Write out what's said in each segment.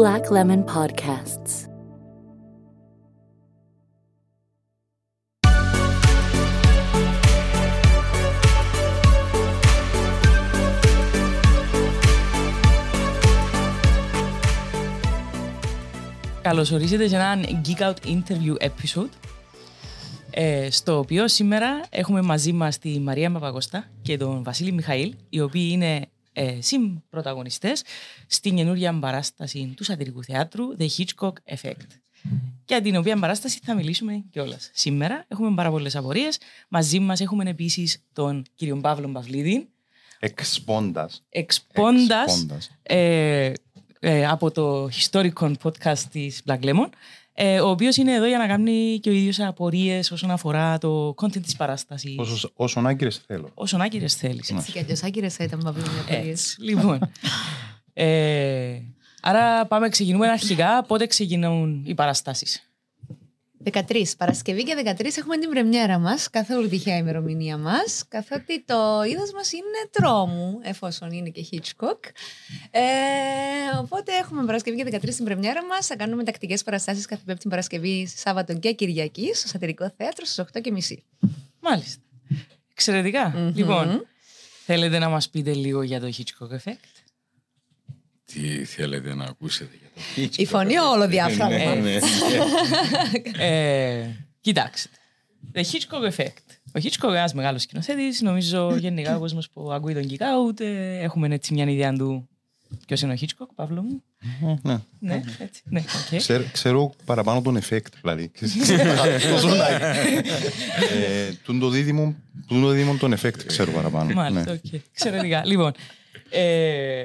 Black Lemon Podcasts. Καλώς ορίσατε σε έναν Geek Out Interview episode ε, στο οποίο σήμερα έχουμε μαζί μας τη Μαρία Μαπαγωστά και τον Βασίλη Μιχαήλ οι οποίοι είναι ε, συμπροταγωνιστές στην καινούργια παράσταση του σατυρικού θεάτρου The Hitchcock Effect για την οποία παράσταση θα μιλήσουμε κιόλας. Σήμερα έχουμε πάρα πολλές απορίες. Μαζί μας έχουμε επίσης τον κύριο Παύλο Παυλίδη. Εξπώντας. Εξπώντας ε, ε, από το Historical Podcast της Black Lemon. Ε, ο οποίος είναι εδώ για να κάνει και ο ίδιος απορίες όσον αφορά το content της παράστασης. Όσο, όσον άγκυρες θέλω. Όσον άγκυρες θέλεις. Έτσι κι αλλιώ άγκυρες θα ήταν παύλο μια απορίε. Λοιπόν. ε, άρα πάμε, ξεκινούμε αρχικά. Πότε ξεκινούν οι παραστάσεις; 13. Παρασκευή και 13 έχουμε την πρεμιέρα μας, καθόλου τυχαία ημερομηνία μας, καθότι το είδος μας είναι τρόμου, εφόσον είναι και Hitchcock. Ε, οπότε έχουμε Παρασκευή και 13 την πρεμιέρα μας. Θα κάνουμε τακτικές παραστάσεις κάθε Πέμπτη Παρασκευή, Σάββατο και Κυριακή στο Σατυρικό Θέατρο στις 8.30. Μάλιστα. Εξαιρετικά. Λοιπόν, θέλετε να μας πείτε λίγο για το Hitchcock Effect; Τι θέλετε να ακούσετε για το Hitchcock. Η φωνή όλη διάφραγμα. Ναι, ναι, ναι. Ε, κοιτάξτε. The Hitchcock Effect. Ο Hitchcock είναι ένας μεγάλος σκηνοθέτης. Νομίζω γενικά ο κόσμος που ακούει τον Geek Out ε, έχουμε έτσι μια ιδέα του. Ποιος είναι ο Hitchcock, Παύλο μου. Ναι. Ναι, έτσι. Ναι, οκ. Ξέρω, ξέρω παραπάνω τον effect, δηλαδή. Το ζωνάκι. Ε, Τούν το δίδυμο τούν το δίδυμο τον effect ξέρω παραπάνω. Μάλιστα, Ναι. οκ. Εξαιρετικά. Λοιπόν, ε,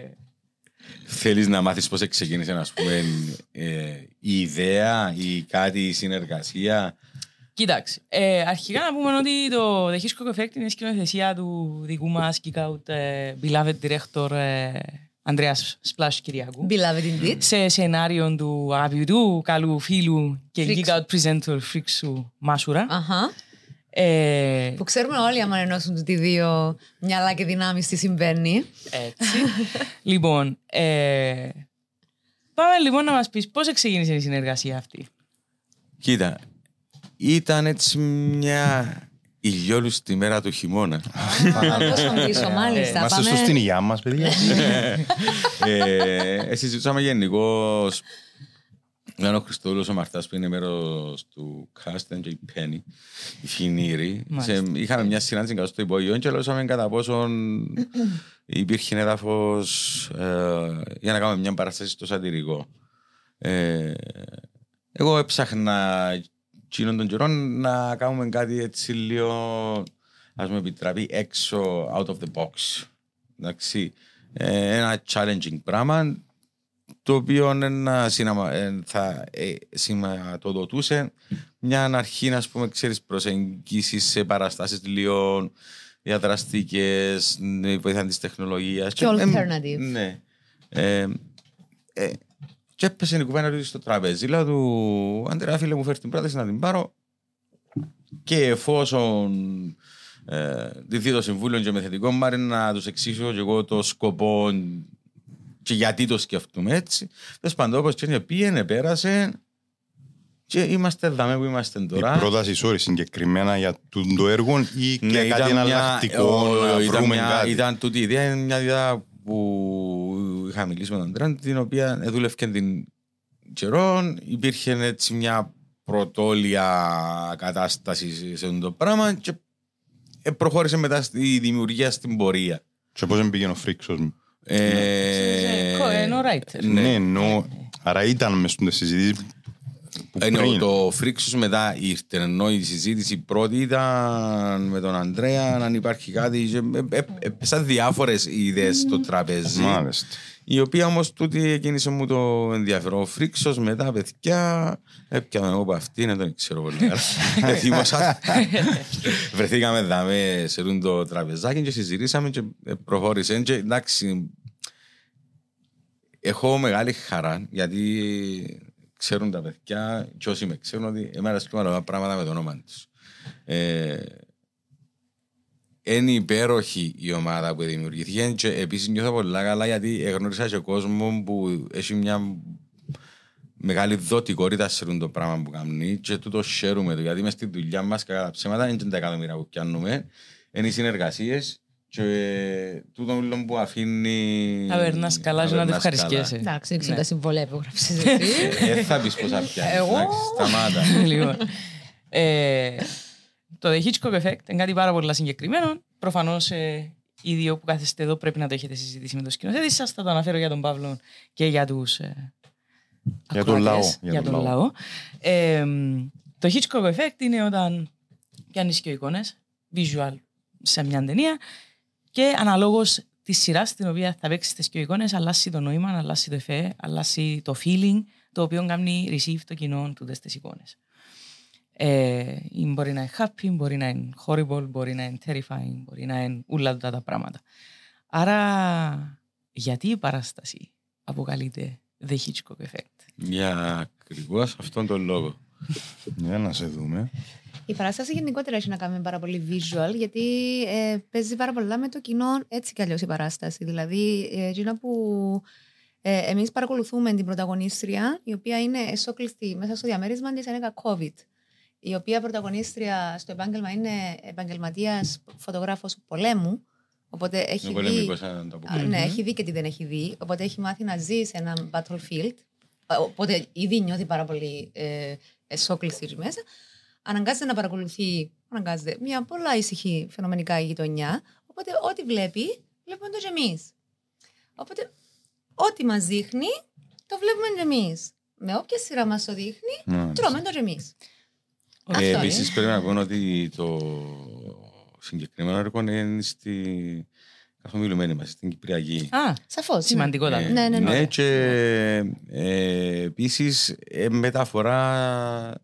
Θέλεις να μάθεις πώς ξεκίνησε ας πούμε ε, η ιδέα ή κάτι η συνεργασία; Κοίταξε. Ε, αρχικά να πούμε ότι το The Hitchcock Effect είναι η σκηνοθεσία του δικού μας Geek Out ε, beloved director ε, Ανδρέας Σπλάσου Κυριακού. Beloved indeed. σε σενάριο του αγαπητού καλού φίλου και Φρίξου. Geek Out presenter Φρίξου Μάσουρα. Αχα. Ε, Που ξέρουμε όλοι άμα ενώσουν τη δύο μυαλά και δυνάμεις τι συμβαίνει. έτσι. λοιπόν, ε, πάμε λοιπόν να μας πεις πώς ξεκίνησε η συνεργασία αυτή; Κοίτα, ήταν έτσι μια ηλιόλουστη μέρα του χειμώνα. Τόσο πίσω, μάλιστα. Είμαστε στο Πάμε- στην υγειά μας, παιδιά. ε, συζητούσαμε γενικώς. Ήταν ο Χριστόδουλος ο Μαρτάς που είναι μέρος του Κάστεν και η Πέννη, η Φινήρη. Μάλιστα. Σε, είχαμε μια συνάντηση κάτω στο υπόγειο και λέγαμε κατά πόσον υπήρχε έδαφος ε, για να κάνουμε μια παράσταση στο σατυρικό. Ε, εγώ έψαχνα εκείνον τον καιρό να κάνουμε κάτι έτσι λίγο ας μου επιτραπεί έξω out of the box. Εντάξει. Ε, ένα challenging πράγμα το οποίο ένα συναμα, ε, θα ε, σηματοδοτούσε μια αρχή, να πούμε, ξέρεις, προσεγγίσεις σε παραστάσεις λίγο διαδραστικές, ναι, βοήθεια της τεχνολογίας. Και ε, alternative. ναι. Ε, ε, και έπεσε η κουβέντα του στο τραπέζι. Λέω του Αντρέα, φίλε μου, φέρει την πρόταση να την πάρω. Και εφόσον ε, διδεί το Συμβούλιο και με θετικό μάρι να τους εξηγήσω και εγώ το σκοπό και γιατί το σκεφτούμε έτσι. Τέλος πάντων, όπως και είναι, πήγαινε, πέρασε και είμαστε εδώ που είμαστε Η τώρα. πρόταση, sorry, συγκεκριμένα για τούν το έργο ή και Ναι, κάτι ήταν μια- εναλλακτικό ο- να ήταν βρούμε μια- κάτι. Ήταν τούτη η ιδέα, είναι μια ιδέα που είχα μιλήσει με τον Αντρέα, την οποία δούλευε την καιρό. Υπήρχε έτσι μια πρωτόλια κατάστασης σε αυτό το πράγμα και ε, προχώρησε μετά στη δημιουργία στην πορεία. Και πώς πήγαινε ο Φρίξος μου. Ε, Ενώ writer. Ναι, εννοώ, άρα ήταν μες στις συζητήσεις που Ενώ πριν. το Φρίξος μετά ήρθε, ενώ η συζήτηση πρώτη ήταν με τον Αντρέα, αν υπάρχει κάτι. και, ε, ε, Έπεσαν διάφορες ιδέες στο τραπέζι. Μάλιστα. Η οποία όμως τούτη εκείνησε μου το ενδιαφέρον. Ο Φρίξο μετά, παιδιά, έπιαμε εγώ από αυτήν, δεν τον ξέρω πολύ καλά. Δεν θύμωσα. Βρεθήκαμε δάμε σε τούτο το τραπεζάκι και συζητήσαμε και προχώρησε. Και εντάξει, έχω μεγάλη χαρά γιατί ξέρουν τα παιδιά και όσοι με ξέρουν ότι εμένα σκέφτομαι πράγματα με το όνομα τους. Ε, είναι υπέροχη η ομάδα που δημιουργήθηκε και επίσης νιώθω πολλά καλά γιατί εγνώρισα και κόσμο που έχει μια μεγάλη δοτικότητα σε το πράγμα που κάνει και τούτο χαίρουμε το γιατί μες στη δουλειά μας κατά τα ψέματα είναι και τα εκατομμύρια που πιάνουμε είναι οι συνεργασίες και τούτο όλο που αφήνει Να περνάς καλά και να το περνάς καλά. ευχαριστιέσαι. Εντάξει, δεν ξέρω Ναι. τα συμβολέ που γράψεις εσύ. Ε, Δεν θα πεις πόσα πιάνεις, Εγώ- εντάξει, σταμάτα. λοιπόν. Ε, το The Hitchcock Effect είναι κάτι πάρα πολύ συγκεκριμένο. Προφανώς ε, οι δύο που κάθεστε εδώ πρέπει να το έχετε συζητήσει με το σκηνοθέτη σας. Θα το αναφέρω για τον Παύλο και για τους. Ε, Για τον λαό, ακροατές, για Για τον τον λαό. λαό. Ε, το Hitchcock Effect είναι όταν πιάνεις και εικόνες, visual σε μια ταινία και αναλόγως τη σειρά την οποία θα παίξεις τις και εικόνες, αλλάζει το νόημα, αλλάζει το εφέ, αλλάζει το feeling το οποίο κάνει receive το κοινό του τις εικόνες. Ε, ή μπορεί να είναι happy, μπορεί να είναι horrible, μπορεί να είναι terrifying, μπορεί να είναι όλα αυτά τα πράγματα. Άρα, γιατί η παράσταση αποκαλείται The Hitchcock Effect; Για ακριβώς αυτόν τον λόγο. Για να σε δούμε. Η παράσταση γενικότερα έχει να κάνει με πάρα πολύ visual, γιατί ε, παίζει πάρα πολλά με το κοινό έτσι κι αλλιώς η παράσταση. Δηλαδή, ε, εκείνα που ε, εμείς παρακολουθούμε την πρωταγωνίστρια, η οποία είναι εσόκλειστη μέσα στο διαμέρισμα της ένεκα COVID. Η οποία πρωταγωνίστρια στο επάγγελμα είναι επαγγελματίας φωτογράφος πολέμου. Οπότε έχει Είναι δει, πολεμικός αν το Α, αποκλείω. ναι, έχει δει και τι δεν έχει δει. Οπότε έχει μάθει να ζει σε ένα battlefield. Ε, Οπότε ήδη νιώθει πάρα πολύ ε, εσόκλειστη εκεί μέσα. Αναγκάζεται να παρακολουθεί αναγκάζεται, μια πολλά ήσυχη φαινομενικά γειτονιά. Οπότε ό,τι βλέπει, βλέπουμε το και εμεί. Οπότε ό,τι μας δείχνει, το βλέπουμε και εμεί. Με όποια σειρά μας το δείχνει, Ναι. τρώμε το και εμεί. Αυτό Ε, είναι. Επίσης πρέπει να πω ότι το συγκεκριμένο έργο είναι στη καθομιλουμένη μας, στην Κυπριακή. Α, Σαφώς. Σημαντικότατο. Ε, Ναι, ναι, ναι. και ε, επίσης μεταφορά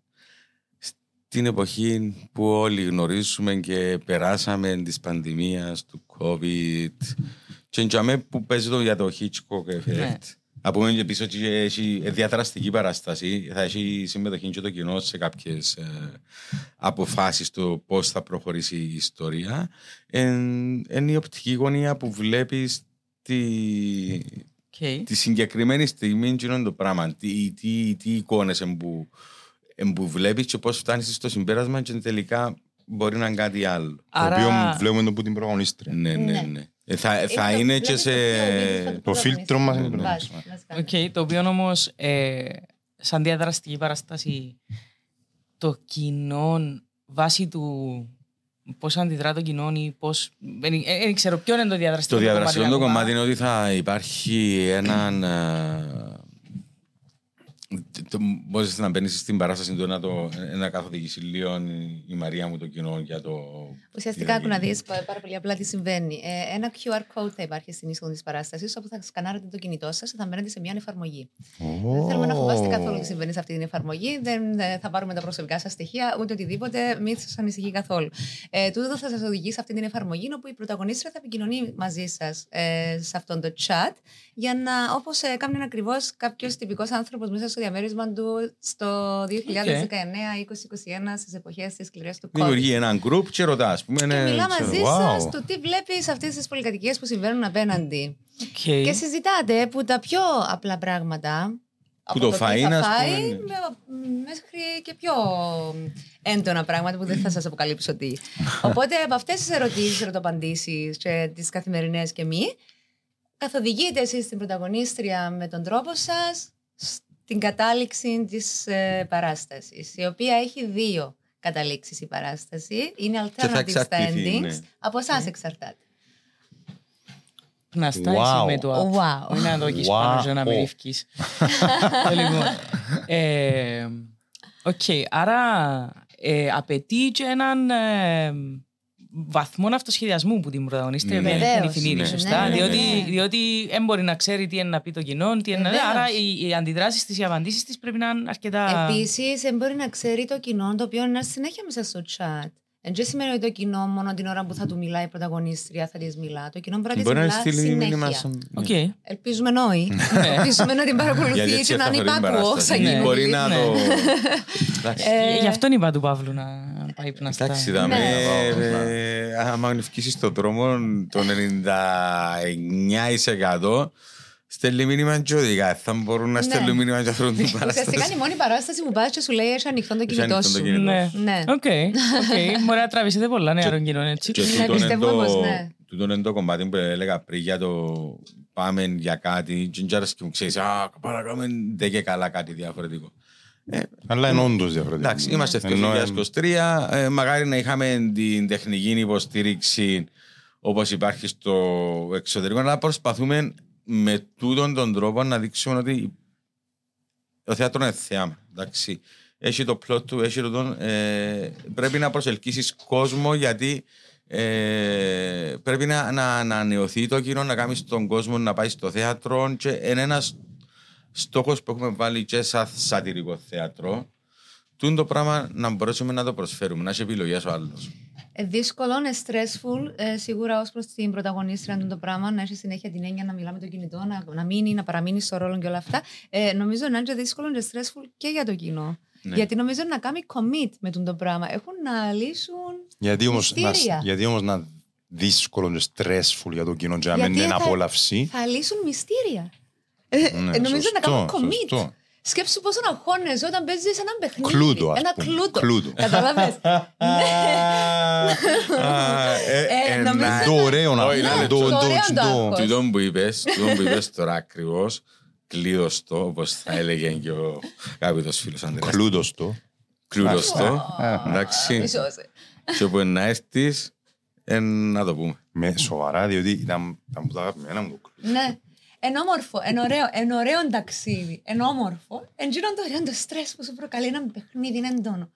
στην εποχή που όλοι γνωρίζουμε και περάσαμε της πανδημίας, του COVID και για που παίζει το για το Hitchcock effect. Ναι. Να πούμε και πίσω ότι έχει διαδραστική παράσταση, θα έχει συμμετοχή και το κοινό σε κάποιες ε, αποφάσεις του πώς θα προχωρήσει η ιστορία. Είναι η οπτική γωνία που βλέπεις τη, οκ. τη συγκεκριμένη στιγμή είναι το πράγμα. Τι, τι, τι εικόνες που, εν που βλέπεις και πώς φτάνεις στο συμπέρασμα και τελικά μπορεί να είναι κάτι άλλο. Το Άρα, οποίο βλέπουμε το που την πρωταγωνίστρια. Ναι, ναι, Ναι. ναι. Ε, θα, θα είναι και σε... Το φίλτρο μας είναι το Βασικά. οκ, το οποίο όμως, ε, σαν διαδραστική παράσταση, το κοινό βάσει του πώς αντιδρά το κοινό ή πώ. Δεν ξέρω ποιο είναι το διαδραστικό. Το διαδραστικό το ακόμα. κομμάτι είναι ότι θα υπάρχει έναν... ε, το- Μπορείς να μπαίνεις στην παράσταση του να, το, να καθοδηγήσει λίγο η- η Μαρία μου το κοινό για το... Ουσιαστικά, άκου να δεις πάρα πολύ απλά τι συμβαίνει. Ε, ένα QR code θα υπάρχει στην είσοδο της παράστασης, όπου θα σκανάρετε το κινητό σας και θα μπαίνετε σε μια εφαρμογή. Δεν θέλουμε να φοβάστε καθόλου τι συμβαίνει σε αυτή την εφαρμογή. Δεν ε, θα πάρουμε τα προσωπικά σας στοιχεία, ούτε οτιδήποτε. Μην σας ανησυχεί καθόλου. Ε, τούτο θα σας οδηγήσει σε αυτή την εφαρμογή, όπου η πρωταγωνίστρια θα επικοινωνεί μαζί σας ε, σε αυτόν το chat, για να, όπως ε, κάνει ακριβώς κάποιος τυπικός άνθρωπος μέσα στο διαμέρισμα του στο 2019-2021, στις εποχές της σκληρές του COVID. Δημιουργεί έναν group και ρωτάς, ας πούμε. Και ναι, μιλά ξέρω, μαζί wow. σας το τι βλέπεις σε αυτές τις πολυκατοικίες που συμβαίνουν απέναντι. Οκ. Και συζητάτε που τα πιο απλά πράγματα. από το τι φαΐν, θα ας φάει, πούμε. με- μέχρι και πιο έντονα πράγματα που δεν θα σας αποκαλύψω τι. Οπότε από αυτές τις ερωτήσεις, ερωτοπαντήσεις και τις καθημερινές και μη, καθοδηγείτε εσείς την πρωταγωνίστρια με τον τρόπο σας στην κατάληξη της ε, παράστασης, η οποία έχει δύο καταλήξεις η παράσταση. Είναι Και θα alternative στα εξαρτηθεί, endings. ναι. Από εσάς εξαρτάται. Να στάξει Wow. με το app. Wow. Όχι να το έχεις Wow. πάνω και να με ρίφκεις. λοιπόν, ε, οκ, άρα ε, απαιτεί και έναν ε, βαθμό αυτοσχεδιασμού που την πρωταγωνίστρια Ναι. δεν Βεβαίως. είναι Ναι. σωστά. Ναι, ναι, διότι, ναι. διότι δεν μπορεί να ξέρει τι είναι να πει το κοινό, τι είναι να Βεβαίως. Άρα οι, οι αντιδράσεις της, οι απαντήσεις της πρέπει να είναι αρκετά. Επίσης, δεν μπορεί να ξέρει το κοινό το οποίο είναι συνέχεια μέσα στο chat. Δεν σημαίνει ότι το κοινό μόνο την ώρα που θα του μιλάει η πρωταγωνίστρια θα της μιλά. Το κοινό μπορεί να Μπορεί της να μιλά στείλει μήνυμα συνέχεια. σαν- Οκ. Ελπίζουμε όχι. Ελπίζουμε να την Γιατί παρακολουθεί έτσι και να θα είναι θεωρεί την υπάκουο. παράσταση. σαν Ναι. κοινό. Μπορεί να Ναι. το... Εντάξει. Ε, Γι' αυτό είπα του Παύλου να πάει να στα. Εντάξει, δαμε, Ναι. ε, άμα ευκήσεις στον δρόμο το 99% Στέλνει μήνυμα και οδηγά. Θα μπορούν να Ναι. στέλνουν μήνυμα και αυτόν την Ουσιαστικά είναι παράσταση. η μόνη παράσταση που πας και σου λέει έχει ανοιχτό το Έχει κινητό ανοιχτό το σου. κινητό. Ναι. Ναι. Οκ, οκ. Μπορεί να τραβήσετε πολλά νεαρών κοινών, έτσι. Και Ναι, τούτον είναι πιστεύω το- όμως, ναι. τούτον είναι το κομμάτι που έλεγα πριν για το πάμε για κάτι. Τζιντζάρες και μου ξέρεις, α, παρακάμε δεν και καλά κάτι διαφορετικό. Ε, Αλλά είναι όντως διαφορετικό. Εντάξει, είμαστε το Ενώ, ε, 2023. Ε, μακάρι να είχαμε την τεχνική υποστήριξη όπως υπάρχει στο εξωτερικό, αλλά προσπαθούμε με τούτον τον τρόπο να δείξουμε ότι το θέατρος είναι θέαμα. Εντάξει. Έχει το πλότ του, έχει το τον. Ε, πρέπει να προσελκύσεις κόσμο γιατί ε, πρέπει να, να ανανεωθεί το κοινό, να κάνεις τον κόσμο να πάει στο θέατρο και είναι ένας στόχος που έχουμε βάλει και σαν σατυρικό θέατρο τούν το πράγμα να μπορέσουμε να το προσφέρουμε, να έχει επιλογές ο άλλος. Ε, δύσκολο, είναι stressful. Ε, σίγουρα ως προς την πρωταγωνίστρια του το πράγμα, να έχει συνέχεια την έννοια να μιλάμε το κινητό, να, να μείνει, να παραμείνει στο ρόλο και όλα αυτά. Ε, νομίζω να είναι και δύσκολο και stressful και για το κοινό. Ναι. Γιατί νομίζω να κάνει commit με τον το πράγμα. Έχουν να λύσουν. Γιατί όμως, να, μυστήρια. γιατί όμως να δύσκολο και stressful για το κοινό και να Γιατί μην είναι θα- απόλαυση. Θα λύσουν μυστήρια. Ε, Ναι, ε, νομίζω να σωστό, κάνουν commit. σωστό. Σκέψου πόσο αγχώνεσαι όταν παίζεις ένα παιχνίδι. Κλούτο, ας Ένα πούμε. κλούτο. Κλούτο. Κατάλαβε. Ε, νομίζω- Το ωραίο να Όχι, το- ναι, το- το το- ωραίο το- το άγχος. Τούτον που είπες, τούτον που είπες τώρα ακριβώς, κλείδωστο, όπως θα έλεγε και ο αγαπητός φίλος Ανδρέας. Κλούτος το. Κλείδωστο, εντάξει. Μισώσε. Και όπου να έρθεις, ε, να το πούμε. Με σοβαρά, διότι ήταν ήταν από τα αγαπημένα μου το κλούτο. Ναι. Εν όμορφο, εν ωραίο, εν ωραίο ταξίδι, εν όμορφο, εν γίνον το ωραίο το στρες που σου προκαλεί ένα παιχνίδι, είναι έντονο.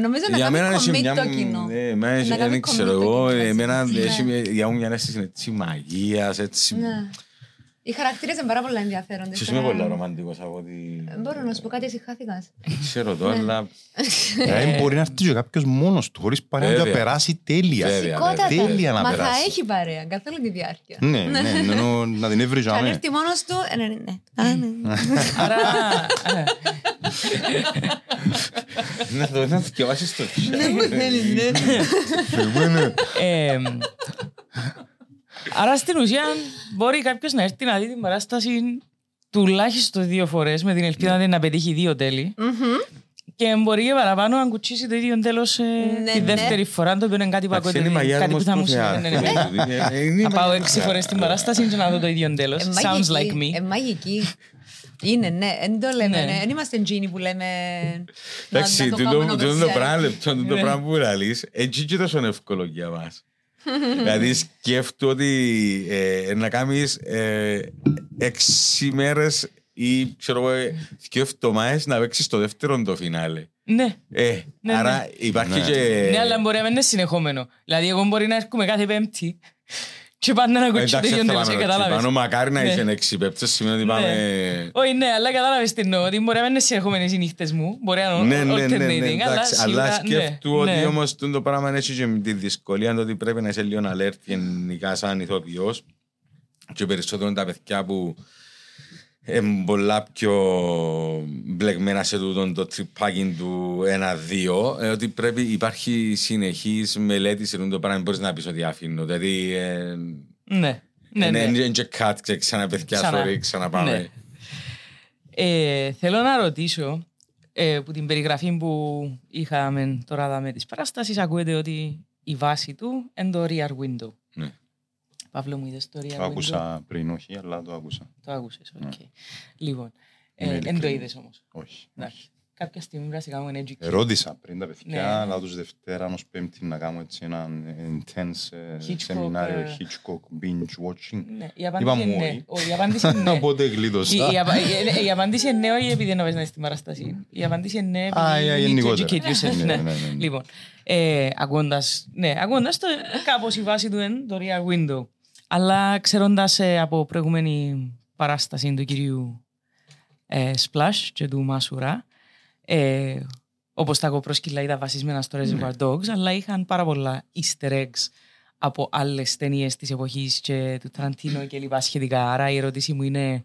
Νομίζω να Για κάνεις μένα έχει commit μια... το κοινό. ε, εμένα έχει- Να κάνεις Δεν commit ξέρω το εγώ, κοινό, εμένα ναι. έχει μια- για μου μια αίσθηση έτσι μαγείας, έτσι... Ναι. Οι χαρακτήρες είναι πάρα πολλά ενδιαφέροντες. Ίσως είμαι Τώρα, πολύ ρομαντικός από ότι... ε, Μπορώ να σου πω κάτι, εσύ χάθηκας. Ξέρω το, Ναι. αλλά... Δηλαδή μπορεί να έρθει και κάποιος μόνος του, χωρίς παρέα και να Βέβαια. περάσει τέλεια. Βέβαια. Σηκώτατα. Τέλεια να Μα θα περάσει. έχει παρέα, καθ' όλη τη διάρκεια. Ναι, ναι, ενώ να την έβρει Αν τζάμε. έρθει μόνος του, ε, ναι, ναι, ναι. Α, ναι. Άρα, ε, Να το να θυκευάσεις το ε, άρα στην ουσία μπορεί κάποιος να έρθει να δει την παράσταση τουλάχιστον δύο φορές με την ελπίδα να πετύχει δύο τέλη. Και μπορεί και παραπάνω να κουτσίσει το ίδιο τέλος Ναι, τη ναι. δεύτερη φορά, το οποίο είναι κάτι που Εντάξει, ακούγεται είναι η μαγεία κάτι όμως που θα του μου συμβεί. θεάτρου. ναι, ναι, ναι. Ε, είναι η Να πάω μαγεία έξι του φορές στην παράσταση και να δω το ίδιο τέλος. Ε, Sounds like μαγική, ε, me. μαγική. Είναι, ναι, δεν το λέμε. Ναι. ναι. Δεν είμαστε τζίνοι που λέμε. να- Εντάξει, να το τούτο κάνουμε τούτο το overshare. πράγμα λεπτό, τούτο το Ναι. πράγμα που λαλείς, έτσι και τόσο εύκολο για μας. Δηλαδή σκέφτομαι ότι ε, να κάνεις ε, έξι μέρες ή ξέρω εγώ ε, δύο εβδομάδες να παίξεις το δεύτερο το φινάλε. Ναι. Ε, Ναι, άρα ναι. υπάρχει Ναι. και... Ναι, αλλά μπορεί να μην είναι συνεχόμενο. Δηλαδή, εγώ μπορεί να έρχομαι κάθε Πέμπτη και πάντα να κουτσίσω το Εντάξει, ίδιο θα τέλος. πάμε ε, έτσι. Κατάλαβες. Πάνω μακάρι να Ναι. είσαι έξι πέπτες, σημαίνει ότι πάμε... Όχι, ναι, αλλά κατάλαβες τι εννοώ. Ότι μπορεί να μην είναι συνεχόμενες οι νύχτες μου. Μπορεί να Ναι, είναι ναι, ναι, ναι, alternating, αλλά εντάξει, σίγουρα, αλλά σκέφτου ναι, ότι ναι. όμως τούτο το πράγμα έχει και τη δυσκολία το ότι πρέπει να είσαι λίγο alert γενικά σαν ηθοποιός και περισσότερο τα παιδιά που είναι πολλά πιο μπλεγμένα σε τούτο το τρυπάκι του ένα-δύο ε, ότι πρέπει υπάρχει συνεχής μελέτης σε τούτο το πράγμα μπορείς να πεις ότι αφήνω δηλαδή ε, Ναι, ναι, ναι. είναι και cut και ξανά παιδιά Ξανά. sorry ξαναπάμε Ναι. Ε, θέλω να ρωτήσω, ε, που την περιγραφή που είχαμε τώρα με τις παραστάσεις, ακούετε ότι η βάση του είναι το rear window. Ναι. Παύλο μου είδες το rear Το window. άκουσα πριν, όχι, αλλά το άκουσα. Το άκουσες, οκ. Ναι. Λοιπόν, Είμαι ε, δεν το ειλικρινής. είδες όμως. Όχι. Εντάξει. Κάποια στιγμή πρέπει να κάνουμε education. Ρώτησα πριν τα παιδιά, Ναι. αλλά τους Δευτέρα ως Πέμπτη να κάνουμε έτσι ένα intense ε, Hitchcock, σεμινάριο ε, Hitchcock binge watching. Ναι, η απάντηση Είπα είναι μου ναι. όχι. Όχι, η απάντηση είναι ναι. Οπότε Η, γλίτωσα. η, απα- η- η απάντηση είναι ναι, όχι επειδή να πες να είσαι στην παράσταση. Η απάντηση είναι ναι, Α, επειδή ε, you need to γενικότερα. educate yourself. Ναι, ναι. ναι, ναι, ναι. Λοιπόν, ε, ακούγοντας, ναι, ακούγοντας το, κάπως η βάση του είναι το rear window. Αλλά ξέροντας ε, από προηγούμενη παράσταση του κυρίου ε, Splash και του Μασουρά, ε, όπως τα κοπρόσκυλα ήταν βασισμένα στο Reservoir Dogs, αλλά είχαν πάρα πολλά easter eggs από άλλες ταινίες της εποχής και του Τραντίνο και λοιπά σχετικά. Άρα η ερώτηση μου είναι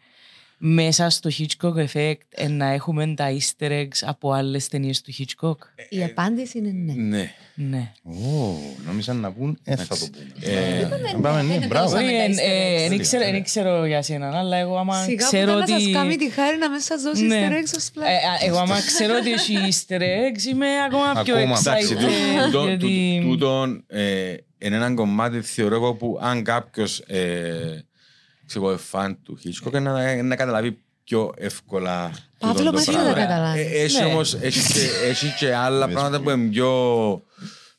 μέσα στο Hitchcock Effect ε, να έχουμε τα easter eggs από άλλες ταινίες του Hitchcock. Η απάντηση είναι ναι. Ναι. Ναι. Ω, νόμιζαν να πούν, ε, θα το πούμε. Ε, Να πάμε, ναι, δεν μπράβο. θέλουμε. Όχι, τα easter ε, eggs. ε, δεν ξέρω- δεν ξέρω για σένα, αλλά εγώ άμα Σιγά ξέρω που ότι... να σας κάνει τη χάρη να μην σας δώσει Ναι. easter eggs ως Ε, πλάτη. α, Εγώ άμα ξέρω ότι έχει easter eggs είμαι ακόμα πιο Ακόμα. Εντάξει, excited. τούτο- τούτο- γιατί- τούτον ε, είναι ένα κομμάτι θεωρώ εγώ που αν κάποιος ε, ξέρω εγώ, φαν του Hitchcock να, να καταλάβει πιο εύκολα Παύλο, τούτον το πώς είναι πράγμα. να καταλάβεις. Ε, Έχει Ναι. όμως έχει και, έχει και άλλα πράγματα που είναι πιο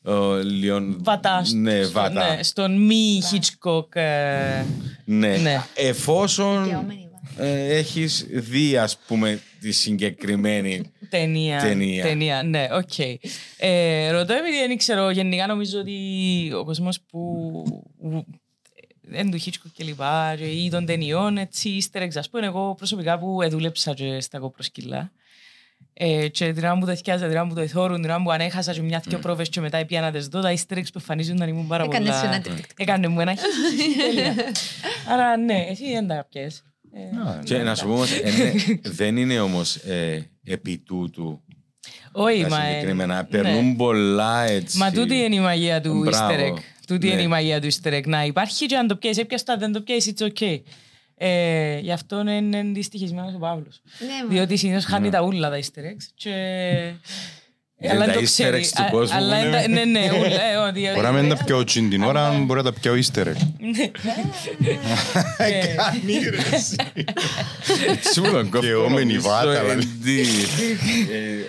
ε, λίγο Βατά. στο- ναι, στο- βατά. ναι, Στον μη Hitchcock. ε, Ναι. Ναι. Εφόσον Δικαιωμένη ε, έχεις δει ας πούμε τη συγκεκριμένη Ταινία. Ταινία. ναι, οκ. Ε, ρωτώ επειδή δεν ξέρω, γενικά νομίζω ότι ο κόσμος που δεν του Hitchcock και λοιπά, και ή των ταινιών, έτσι, easter eggs, ας πούμε, εγώ προσωπικά που εδούλεψα και στα κοπροσκυλά. Ε, και την ώρα που το θυκιάζα, την ώρα που το εθώρουν, την ώρα που ανέχασα και μια δυο πρόβες και μετά πιάνα τις δω, τα easter eggs που εμφανίζονταν ήμουν πάρα Έκανες πολλά... ένα τικ, τικ, Έκανε μου ένα χι. Τέλεια. Άρα ναι, εσύ δεν τα πιες. Ε, και να σου πω όμως, είναι- δεν είναι όμως ε, επί τούτου Όχι, τα μα... ε, συγκεκριμένα. ναι. Περνούν πολλά έτσι. Μα τούτη είναι η μαγεία του Μπράβο. easter egg. Τούτη Ναι. είναι η μαγεία του easter egg. Να υπάρχει και αν το πιέσεις, έπιασες το, αν δεν το πιέσεις, it's okay. Ε, γι' αυτό είναι δυστυχισμένος ο Παύλος. Ναι, μα. Διότι συνήθως χάνει τα ούλα τα easter eggs και... Είναι αλλά τα δεν το easter ξέρει. eggs του Α- κόσμου Αλλά που είναι τα- είναι- ναι, ναι, ούλα. ε, ότι- Μπορεί να μην τα πιω τσιν την ώρα, μπορεί να τα πιω ύστερα. Σίγουρα Και όμενη βάτα, δηλαδή.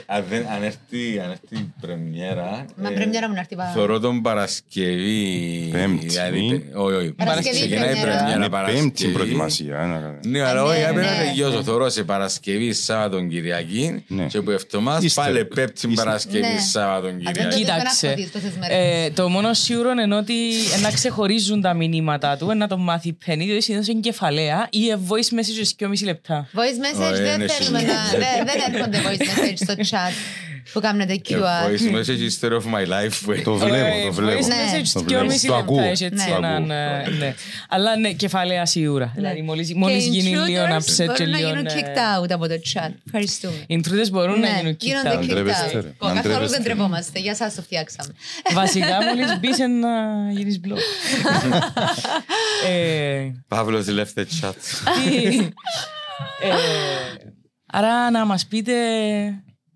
Αν έρθει αν έρθει η πρεμιέρα. Μα ε, πρεμιέρα μου να έρθει πάρα. Θωρώ τον Παρασκευή. Πέμπτη. δηλαδή, Όχι, όχι. Παρασκευή Ξεκινάει η πρεμιέρα. πρεμιέρα Είναι Παρασκευή. πέμπτη προετοιμασία. ε, Ναι, αλλά Ναι, όχι, πρέπει να ναι. τελειώσω. Θωρώ σε Παρασκευή, Σάββατο, Κυριακή Ναι. και που ευτομάς Ύστερα. πάλι πέμπτη Ύστερα. Παρασκευή, Ναι. Σάββατο, δεν Κυριακή. το- Κοίταξε. αφωτείς τόσες μέρες. Ε, το μόνο σίγουρο είναι ότι να ξεχωρίζουν τα μηνύματα του, να το μάθει η Penny, διότι συνήθως είναι κεφαλαία ή voice messages και μισή λεπτά. Voice message Ωραία, δεν είναι θέλουμε σίγουρο. να... δεν- Δεν έρχονται voice message στο chat που κάνετε Ε, QR. Voice message history of my life. που Το βλέπω, Ε, το βλέπω. Voice Ναι. message Το και βλέπω. μισή Το λεπτά ακούω. έχει έτσι Ναι. έναν... Το ε, ναι. Αλλά ναι, κεφαλαία σίγουρα. Δηλαδή μόλις, μόλις Και γίνει λίγο intruders upset και μπορούν να λίγο... γίνουν ε, kicked out από το chat. Ευχαριστούμε. Οι intruders μπορούν να Ναι, γίνουν γίνονται kicked out. Αν kicked τρέπεστε, out. ρε. Ω, Αν Καθόλου τρέπεστε. δεν τρεπόμαστε. Για σας το φτιάξαμε. Βασικά μόλις μπεις να γίνεις μπλοκ. Ε, Παύλος left the chat. τι- ε, Άρα να μας πείτε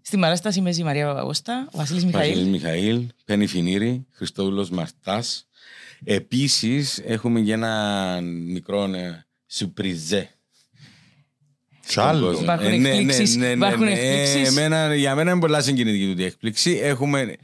στη παράσταση με η Μαρία Παπαγώστα, ο Βασίλης Βασίλης Μιχαήλ. Μιχαήλ, Πέννη Φινήρη, Χριστόβουλος Μαρτάς. Επίσης έχουμε και ένα μικρό ε, σουρπριζέ. Κι άλλο. κόσμο. Υπάρχουν Ε, ναι, ναι, εκπλήξεις. ναι, ναι, Υπάρχουν ναι. εκπλήξεις. Εμένα- Για μένα είναι πολλά συγκινητική τούτη η έκπληξη. Έχουμε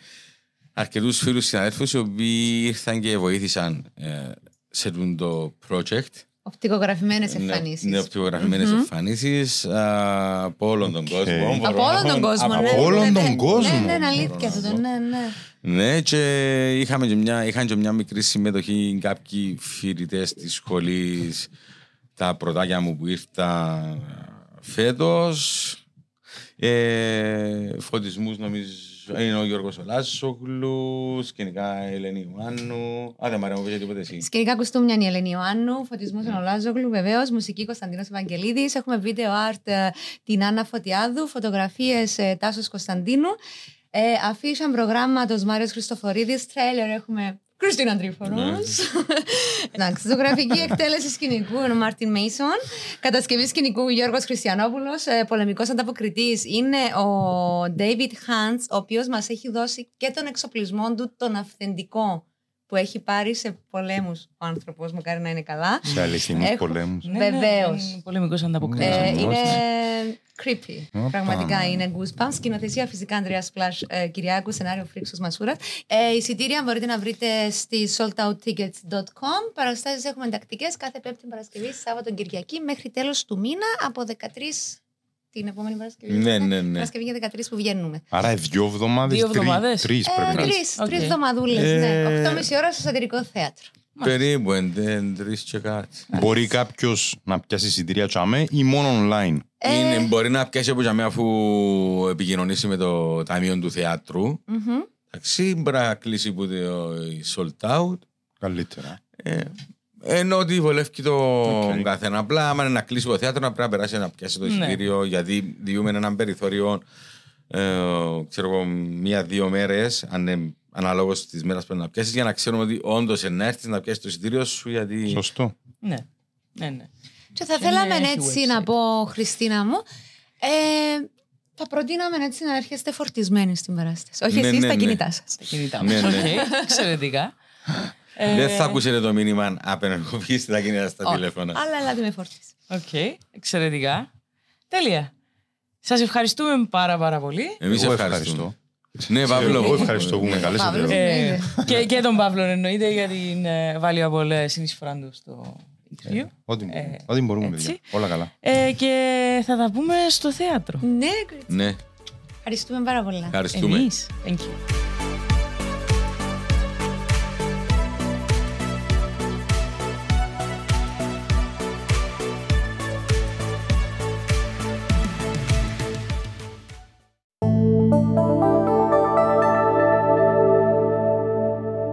αρκετούς φίλους συναδέλφους οι οποίοι ήρθαν και βοήθησαν ε, σε αυτό το project. Οπτικογραφημένες Ναι, εμφανίσεις. Ναι, οπτικογραφημένες εμφανίσεις α, από όλον τον κόσμο. Από Από όλον τον κόσμο. Από ναι, όλον ναι, τον ναι. κόσμο. Ναι, ναι, είναι αλήθεια αυτό. Ναι, ναι. Ναι, και είχαμε και μια, είχαν και μια μικρή συμμετοχή κάποιοι φοιτητές της σχολής, τα πρωτάκια μου που ήρθαν φέτος. Ε, Φωτισμούς νομίζω είναι ο Γιώργος Ολάσογλου, σκηνικά η Ελένη Ιωάννου. Α, δεν μ' αρέσει, μου πείτε τίποτε εσύ. Σκηνικά κουστούμια είναι η Ελένη Ιωάννου, φωτισμού ο Λάζογλου, βεβαίως, μουσική Κωνσταντίνος Ευαγγελίδης. Έχουμε βίντεο art ε, την Άννα Φωτιάδου, φωτογραφίες Τάσος Κωνσταντίνου. Ε, αφήσαν προγράμματος Μάριος Χριστοφορίδης, τρέλερ έχουμε Κριστίνα Τρίφορο. Εντάξει, ζωγραφική εκτέλεση σκηνικού ο Μάρτιν Μέισον. Κατασκευή σκηνικού Γιώργος Χριστιανόπουλος. Ε, Πολεμικός ανταποκριτής είναι ο David Hans, ο οποίος μας έχει δώσει και τον εξοπλισμό του, τον αυθεντικό που έχει πάρει σε πολέμους ο άνθρωπος. Μου κάνει να είναι καλά. Σε αληθινούς Έχω- πολέμους. Ναι, ναι, Βεβαίως. είναι creepy. Οπα. Πραγματικά είναι goosebumps. Σκηνοθεσία φυσικά Ανδρέας Πλάς ε, Κυριάκου, σενάριο Φρίξος Μασούρα. Ε, εισιτήρια μπορείτε να βρείτε στη soldouttickets.com. Παραστάσεις έχουμε τακτικά κάθε Πέμπτη Παρασκευή, Σάββατο Κυριακή μέχρι τέλος του μήνα από 13 την επόμενη Παρασκευή. Ναι, ναι, ναι. Παρασκευή για 13 που βγαίνουμε. Άρα δύο εβδομάδες, Δύο τρει- εβδομάδες; τρεις Ε, πρέπει να είναι. Τρεις Οκ. τρεις εβδομαδούλες, Ε, ναι. 8.30 ώρα στο σατυρικό θέατρο. Περίπου, εν τρεις και κάτι. Μπορεί κάποιος να πιάσει εισιτήρια τζιαμέ ή μόνο online; Ε, Είναι, μπορεί να πιάσει από τζιαμέ αφού επικοινωνήσει με το Ταμείο του Θεάτρου. Εντάξει, μπορεί να κλείσει που το sold out. Καλύτερα. Ε, Εν ό,τι βολεύει το Οκ. καθένα. Απλά, άμα είναι να κλείσει το θέατρο, να πρέπει να περάσει να πιάσει το Ναι. εισιτήριο, γιατί διούμεν έναν περιθώριο, ε, ξέρω εγώ, μία-δύο μέρες, αναλόγως της μέρας που πρέπει να πιάσεις, για να ξέρουμε ότι όντως να έρθεις να πιάσεις το εισιτήριο σου, γιατί. Σωστό. Ναι, ναι, ναι. Και θα Και θέλαμε ναι, έχει έτσι website. να πω, Χριστίνα μου, ε, θα προτείναμε έτσι να έρχεστε φορτισμένοι στην παράσταση. Όχι Ναι, εσείς, ναι, τα ναι. κινητά σας. Τα κινητά Ναι, μας. ναι. Οκ, εξαιρετικά. Ε, Δεν θα ακούσετε το μήνυμα απενεργοποιήστε τα κινητά στα Όχι. τηλέφωνα. Αλλά ελάτε με φόρτιση. Οκ, εξαιρετικά. Τέλεια. Σας ευχαριστούμε πάρα πάρα πολύ. Εμείς Εγώ ευχαριστούμε. Ναι, Παύλο. Εγώ ευχαριστώ που με καλέσατε. Παύλο. εδώ. Ε, και, και τον Παύλο εννοείται για την ε, valuable συνεισφορά του στο interview. Ό,τι Ε, ό,τι μπορούμε, έτσι. παιδιά. Όλα καλά. Ε, και θα τα πούμε στο θέατρο. Ναι, κορίτσι. Ναι, ευχαριστούμε πάρα πολλά. ευχαριστούμε. Εμείς. Thank you.